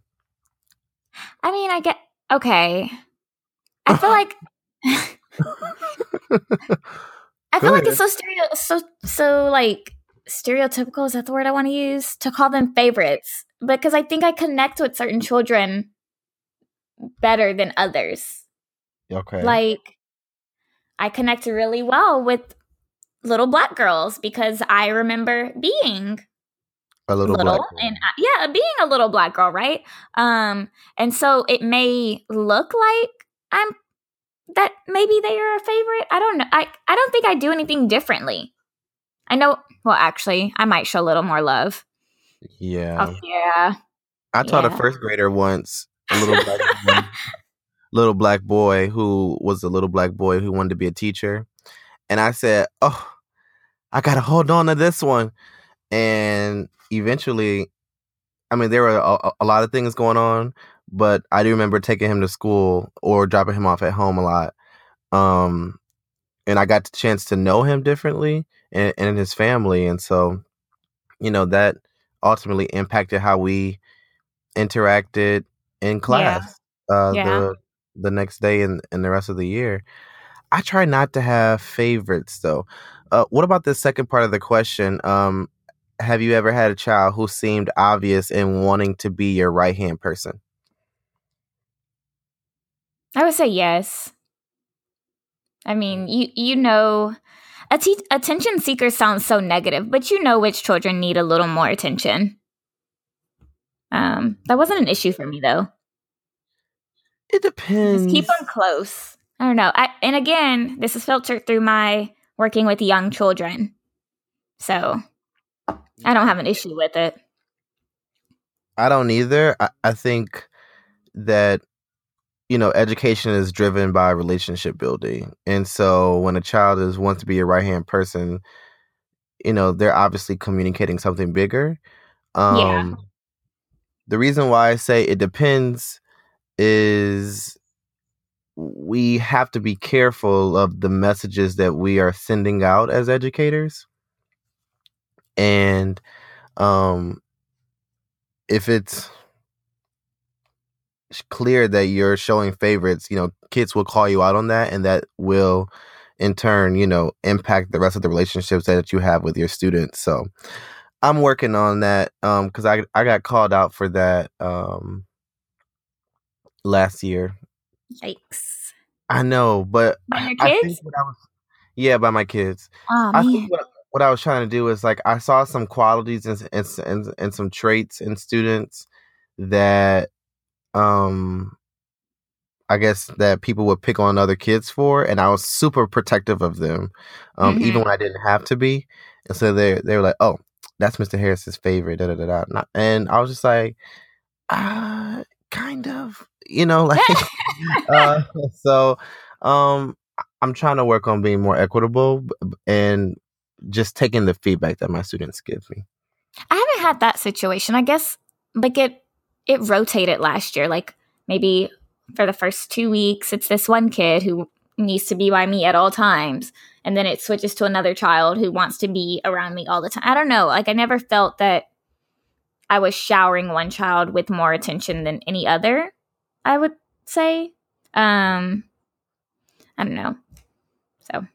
I mean, I get okay. I feel like I feel like it's so stereo, so so like stereotypical. Is that the word I want to use to call them favorites? Because I think I connect with certain children better than others. okay, Like I connect really well with little black girls because I remember being a little, little, black. girl. and I, yeah being a little black girl right um and so it may look like i'm that maybe they are a favorite i don't know i i don't think i do anything differently i know well actually i might show a little more love yeah. oh, yeah I taught Yeah. a first grader once, a little black boy, little black boy who was a little black boy who wanted to be a teacher, and I said, "Oh, I gotta hold on to this one." And eventually, I mean, there were a, a lot of things going on, but I do remember taking him to school or dropping him off at home a lot. Um, and I got the chance to know him differently and, and his family, and so, you know, that ultimately impacted how we interacted in class uh Yeah. the the next day and, and the rest of the year I try not to have favorites though. Uh, what about the second part of the question? Um, have you ever had a child who seemed obvious in wanting to be your right hand person? I would say yes. I mean, you you know, att- attention seeker sounds so negative, but you know which children need a little more attention. Um, that wasn't an issue for me though. It depends. Just keep them close. I don't know. I, and again, this is filtered through my working with young children, so I don't have an issue with it. I don't either. I, I think that you know education is driven by relationship building, and so when a child is wants to be a right hand person, you know they're obviously communicating something bigger. Um, Yeah. The reason why I say it depends is we have to be careful of the messages that we are sending out as educators and um if it's clear that you're showing favorites you know kids will call you out on that and that will in turn you know impact the rest of the relationships that you have with your students so i'm working on that um because i i got called out for that um last year Yikes! i know but By your i think kids? what i was yeah by my kids Oh I man. think what, what I was trying to do is like I saw some qualities and, and and and some traits in students that um I guess that people would pick on other kids for, and I was super protective of them, um, Mhm. even when I didn't have to be. And so they they were like, "Oh, that's Mr. Harris's favorite," da da da da. Not- And I was just like, "Uh, kind of," you know, like. uh, so, um, I'm trying to work on being more equitable and just taking the feedback that my students give me. I haven't had that situation. I guess like it it rotated last year. Like maybe for the first two weeks, it's this one kid who needs to be by me at all times, and then it switches to another child who wants to be around me all the time. I don't know. Like I never felt that I was showering one child with more attention than any other. I would say. Um, I don't know. So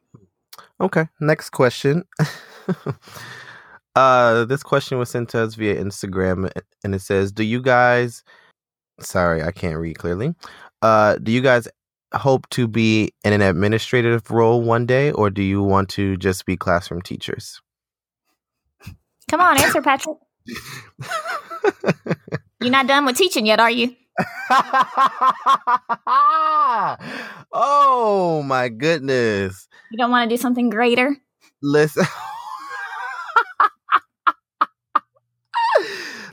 Okay, next question. uh, this question was sent to us via Instagram, and it says, "Do you guys?" Sorry, I can't read clearly. Uh, do you guys hope to be in an administrative role one day, or do you want to just be classroom teachers? come on, answer, Patrick. You're not done with teaching yet, are you? oh my goodness. You don't want to do something greater? Listen.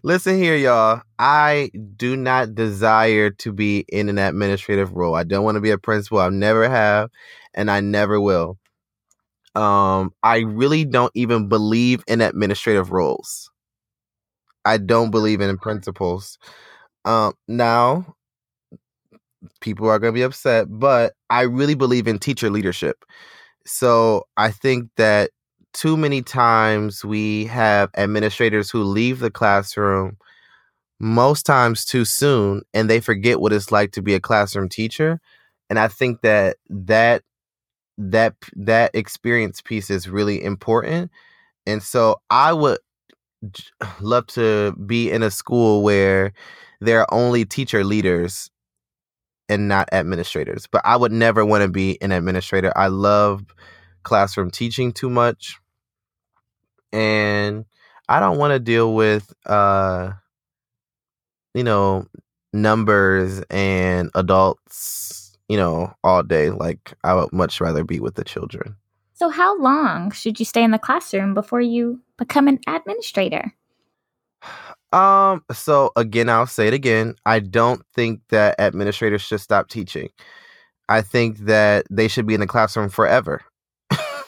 Listen here, y'all. I do not desire to be in an administrative role. I don't want to be a principal. I never have, and I never will. Um, I really don't even believe in administrative roles. I don't believe in principals. Um, now people are going to be upset, but I really believe in teacher leadership. So I think that too many times we have administrators who leave the classroom most times too soon and they forget what it's like to be a classroom teacher and i think that that that that experience piece is really important and so i would love to be in a school where there are only teacher leaders and not administrators but i would never want to be an administrator. I love classroom teaching too much and i don't want to deal with uh you know numbers and adults you know all day like i would much rather be with the children. So, how long should you stay in the classroom before you become an administrator? um so again i'll say it again i don't think that administrators should stop teaching. I think that they should be in the classroom forever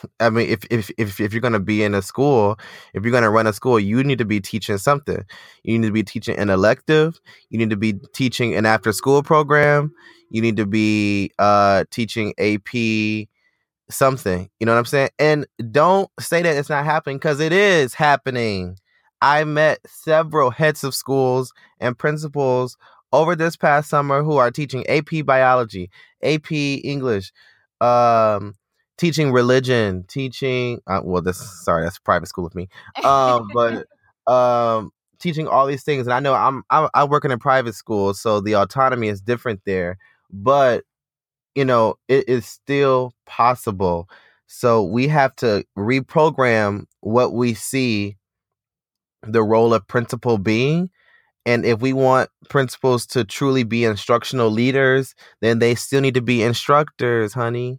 I mean, if if if if you're gonna be in a school, if you're gonna run a school, you need to be teaching something. You need to be teaching an elective. You need to be teaching an after school program. You need to be uh teaching AP something. You know what I'm saying? And don't say that it's not happening because it is happening. I met several heads of schools and principals over this past summer who are teaching AP biology, AP English, um teaching religion, teaching uh, well this sorry, that's private school with me. Um but um teaching all these things and I know I'm I, I work in a private school so the autonomy is different there, but you know, it is still possible. So we have to reprogram what we see the role of principal being and if we want principals to truly be instructional leaders, then they still need to be instructors, honey.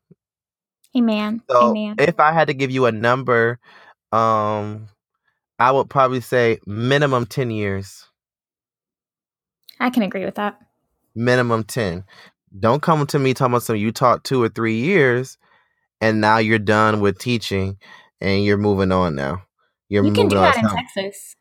Amen. So Amen. if I had to give you a number, um, I would probably say minimum 10 years. I can agree with that. Minimum 10. Don't come to me talking about something you taught two or three years and now you're done with teaching and you're moving on now. You're You can do on. that in It's Texas.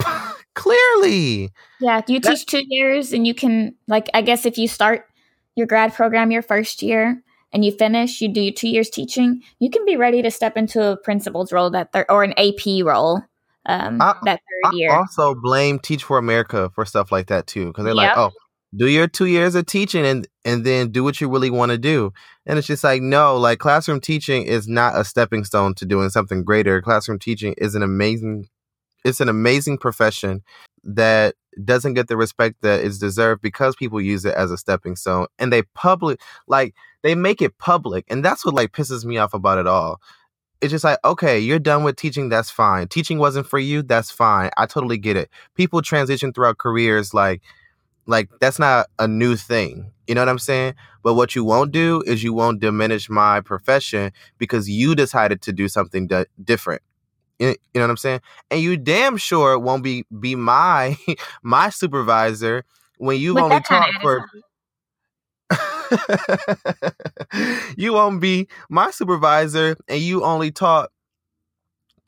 Clearly. Yeah, you That- teach two years and you can like I guess if you start your grad program your first year and you finish, you do your two years teaching, you can be ready to step into a principal's role that third or an AP role um I- that I third year. also blame Teach for America for stuff like that too, because they're like, "Oh, do your two years of teaching and and then do what you really want to do." And it's just like, no, like classroom teaching is not a stepping stone to doing something greater. Classroom teaching is an amazing, it's an amazing profession that doesn't get the respect that is deserved because people use it as a stepping stone and they public like they make it public and that's what like pisses me off about it all. It's just like okay you're done with teaching that's fine. Teaching wasn't for you that's fine. I totally get it. People transition throughout careers like like that's not a new thing you know what i'm saying? But what you won't do is you won't diminish my profession because you decided to do something di- different you, know what i'm saying and you damn sure won't be be my my supervisor when you've With only taught for you won't be my supervisor and you only taught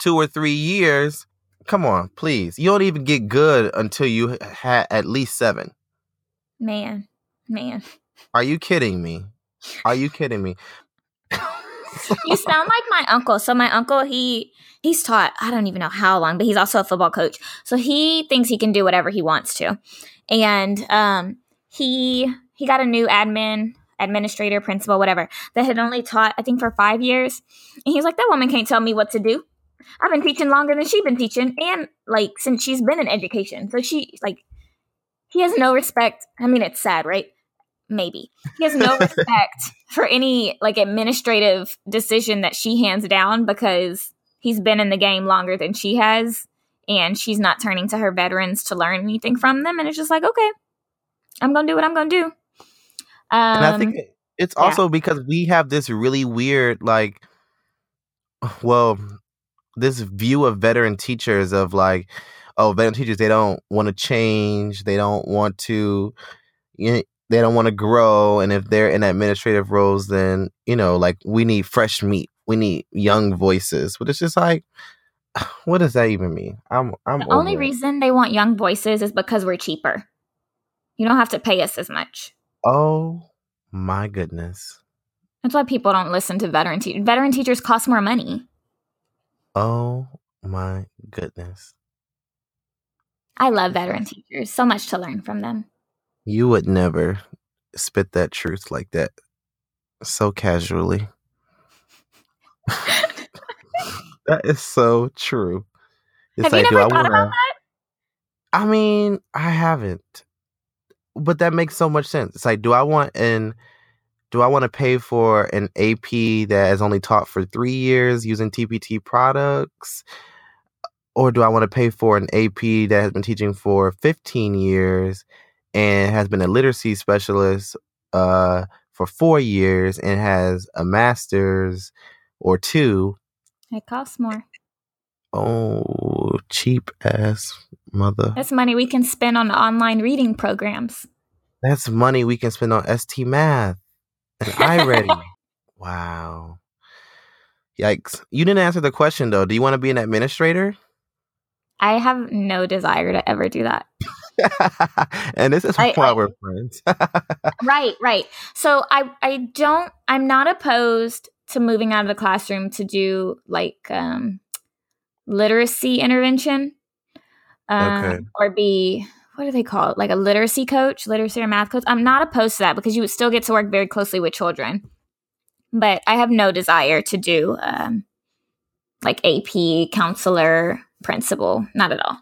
two or three years. Come on, please. You don't even get good until you had at least seven. Man, man. Are you kidding me? Are you kidding me? You sound like my uncle. So my uncle, he he's taught I don't even know how long, but he's also a football coach. So he thinks he can do whatever he wants to. And um he he got a new admin, administrator, principal, whatever, that had only taught I think for 5 years. And he's like that woman can't tell me what to do. I've been teaching longer than she's been teaching and like since she's been in education. So she like he has no respect. I mean it's sad, right? Maybe. He has no respect for any like administrative decision that she hands down because he's been in the game longer than she has and she's not turning to her veterans to learn anything from them and it's just like okay i'm gonna do what i'm gonna do um and I think it's yeah. also because we have this really weird, like, well, this view of veteran teachers of like, oh, veteran teachers, they don't want to change, they don't want to, you know, they don't want to grow, and if they're in administrative roles, then you know, like, we need fresh meat, we need young voices, but it's just like. What does that even mean? I'm I'm the only it. reason they want young voices is because we're cheaper you don't have to pay us as much Oh my goodness. that's why people don't listen to veteran teachers veteran teachers cost more money Oh my goodness. i love veteran teachers so much to learn from them You would never spit that truth like that so casually. that is so true. It's have you like, do never I thought want about to? that I mean, I haven't, but that makes so much sense. It's like, do I want an do I want to pay for an AP that has only taught for three years using TPT products? Or do I want to pay for an AP that has been teaching for 15 years and has been a literacy specialist uh, for four years and has a master's or two? it costs more Oh, cheap ass mother. that's money we can spend on online reading programs That's money we can spend on ST Math and iReady. wow. Yikes. You didn't answer the question though. Do you want to be an administrator? I have no desire to ever do that. and this is I- why I- we're friends. right, right. So I I don't I'm not opposed to moving out of the classroom to do like um literacy intervention. Um Okay. or be what do they call it? Like a literacy coach, literacy or math coach. I'm not opposed to that because you would still get to work very closely with children. but I have no desire to do um, like AP, counselor, principal, not at all.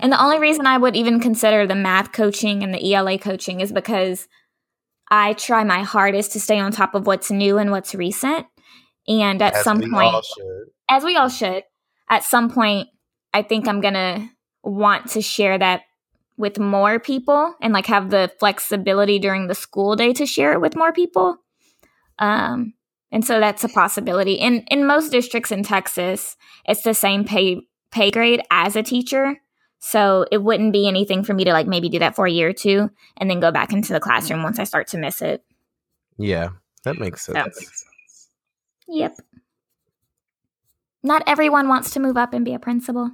And the only reason I would even consider the math coaching and the ELA coaching is because I try my hardest to stay on top of what's new and what's recent. And at As some point, as we all should, at some point, I think I'm going to want to share that with more people and like have the flexibility during the school day to share it with more people. Um, and so that's a possibility. In in most districts in Texas, it's the same pay pay grade as a teacher. So it wouldn't be anything for me to like maybe do that for a year or two and then go back into the classroom once I start to miss it. Yeah, that makes So- sense. Yep. Not everyone wants to move up and be a principal.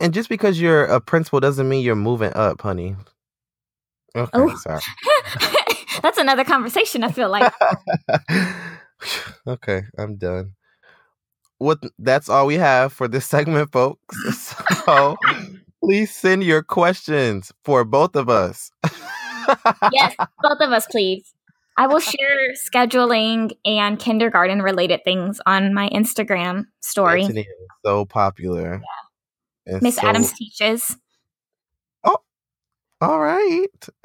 And just because you're a principal doesn't mean you're moving up, honey. Okay, Oh. sorry. That's another conversation, I feel like. okay, I'm done. What that's all we have for this segment, folks. So please send your questions for both of us. yes, both of us, please. I will share scheduling and kindergarten related things on my Instagram story. Anthony is so popular. and Miss so- Adams teaches. Oh, all right.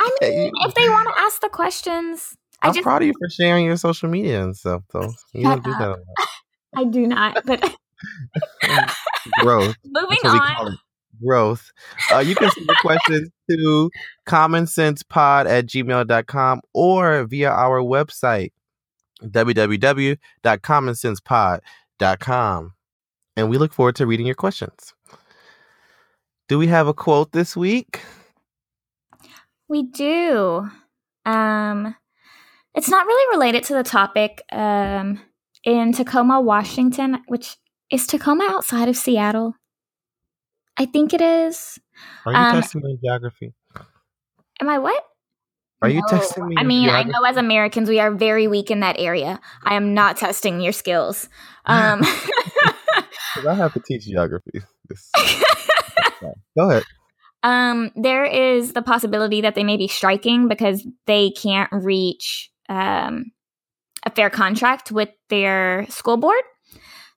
I mean, if they want to ask the questions, I I'm just proud of you for sharing your social media and stuff, though. You don't do that a lot. I do not. But Growth. moving That's what we on. Growth. Uh, you can send your questions to commonsensepod at gmail.com or via our website, www.commonsensepod.com. And we look forward to reading your questions. Do we have a quote this week? We do. Um, it's not really related to the topic. Um, in Tacoma, Washington, which is Tacoma outside of Seattle. I think it is. Are you Um, testing my geography? Am I what? Are you No. testing me? I mean, I know as Americans we are very weak in that area. I am not testing your skills. Um, I have to teach geography. This- Go ahead. um, there is the possibility that they may be striking because they can't reach um, a fair contract with their school board.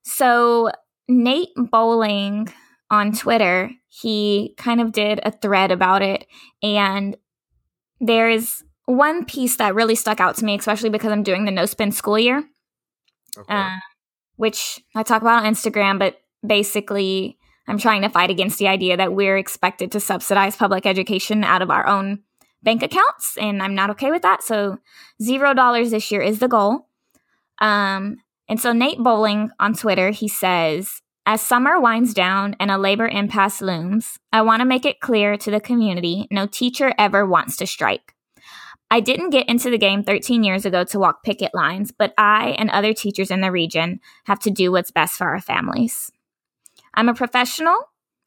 So Nate Bowling on Twitter, he kind of did a thread about it, and there's one piece that really stuck out to me, especially because I'm doing the no spend school year. Okay. uh, which I talk about on Instagram, but basically, I'm trying to fight against the idea that we're expected to subsidize public education out of our own bank accounts, and I'm not okay with that. So, zero dollars this year is the goal. Um, and so, Nate Bowling on Twitter, he says, as summer winds down and a labor impasse looms, I want to make it clear to the community no teacher ever wants to strike. I didn't get into the game 13 years ago to walk picket lines, but I and other teachers in the region have to do what's best for our families. I'm a professional.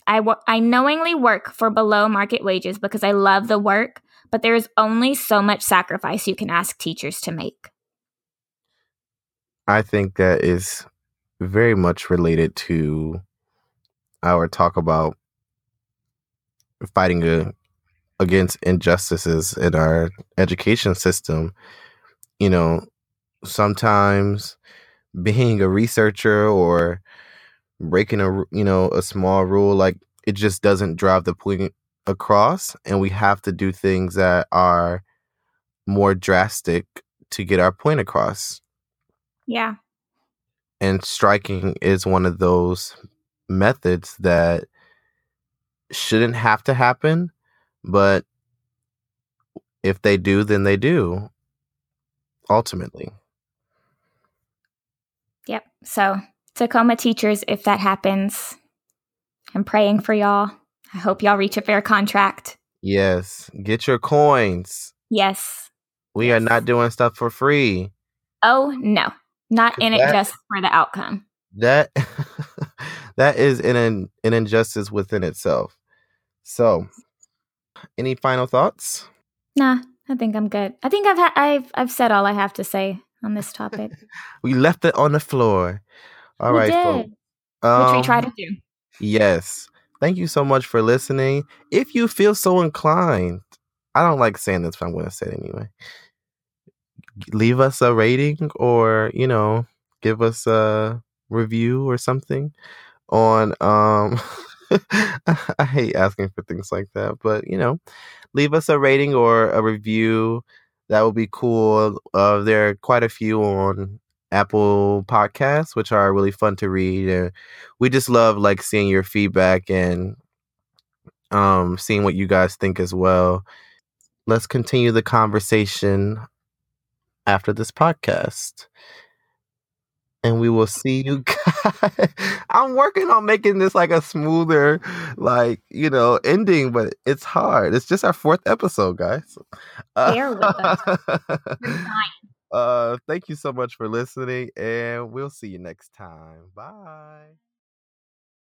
I, knowingly work for below market wages because I love the work, but there is only so much sacrifice you can ask teachers to make. I think that is very much related to our talk about fighting a, against injustices in our education system. You know, sometimes being a researcher or breaking a you know a small rule like it just doesn't drive the point across and we have to do things that are more drastic to get our point across Yeah. and striking is one of those methods that shouldn't have to happen but if they do then they do ultimately Yep. So, Tacoma teachers, if that happens, I'm praying for y'all. I hope y'all reach a fair contract. yes get your coins Yes. we are not doing stuff for free Oh, no. Not in it just for the outcome. that that is an an injustice within itself so any final thoughts Nah, I think I'm good. I think I've ha- I've I've said all I have to say on this topic. we left it on the floor All we right, did, folks. which we Um, try to do. Yes. Thank you so much for listening. If you feel so inclined, I don't like saying this, but I'm going to say it anyway. Leave us a rating or you know give us a review or something on um I hate asking for things like that, but you know, leave us a rating or a review. That would be cool. Uh, there are quite a few on Apple Podcasts, which are really fun to read, and we just love like seeing your feedback and um seeing what you guys think as well. Let's continue the conversation after this podcast and we will see you guys. I'm working on making this like a smoother, like, you know, ending, but it's hard. It's just our fourth episode, guys. Bear with us. uh, thank you so much for listening, and we'll see you next time. Bye.